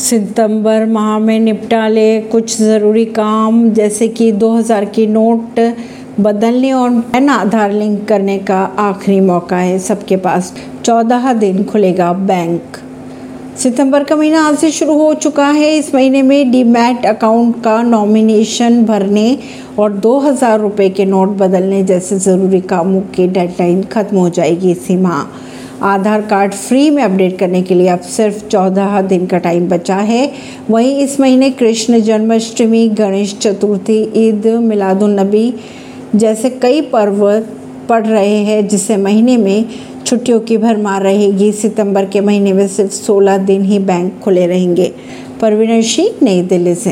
सितंबर माह में निपटा ले कुछ ज़रूरी काम, जैसे कि 2000 की नोट बदलने और पैन आधार लिंक करने का आखिरी मौका है सबके पास। 14 दिन खुलेगा बैंक। सितंबर का महीना आज से शुरू हो चुका है। इस महीने में डीमैट अकाउंट का नॉमिनेशन भरने और दो हज़ार रुपये के नोट बदलने जैसे ज़रूरी कामों की डेडलाइन ख़त्म हो जाएगी इसी माह। आधार कार्ड फ्री में अपडेट करने के लिए अब सिर्फ़ चौदह दिन का टाइम बचा है। वहीं इस महीने कृष्ण जन्माष्टमी, गणेश चतुर्थी, ईद मिलादुलनबी जैसे कई पर्व पड़ रहे हैं जिससे महीने में छुट्टियों की भरमार रहेगी। सितंबर के महीने में सिर्फ़ 16 दिन ही बैंक खुले रहेंगे। परवीन सिंह, नई दिल्ली से।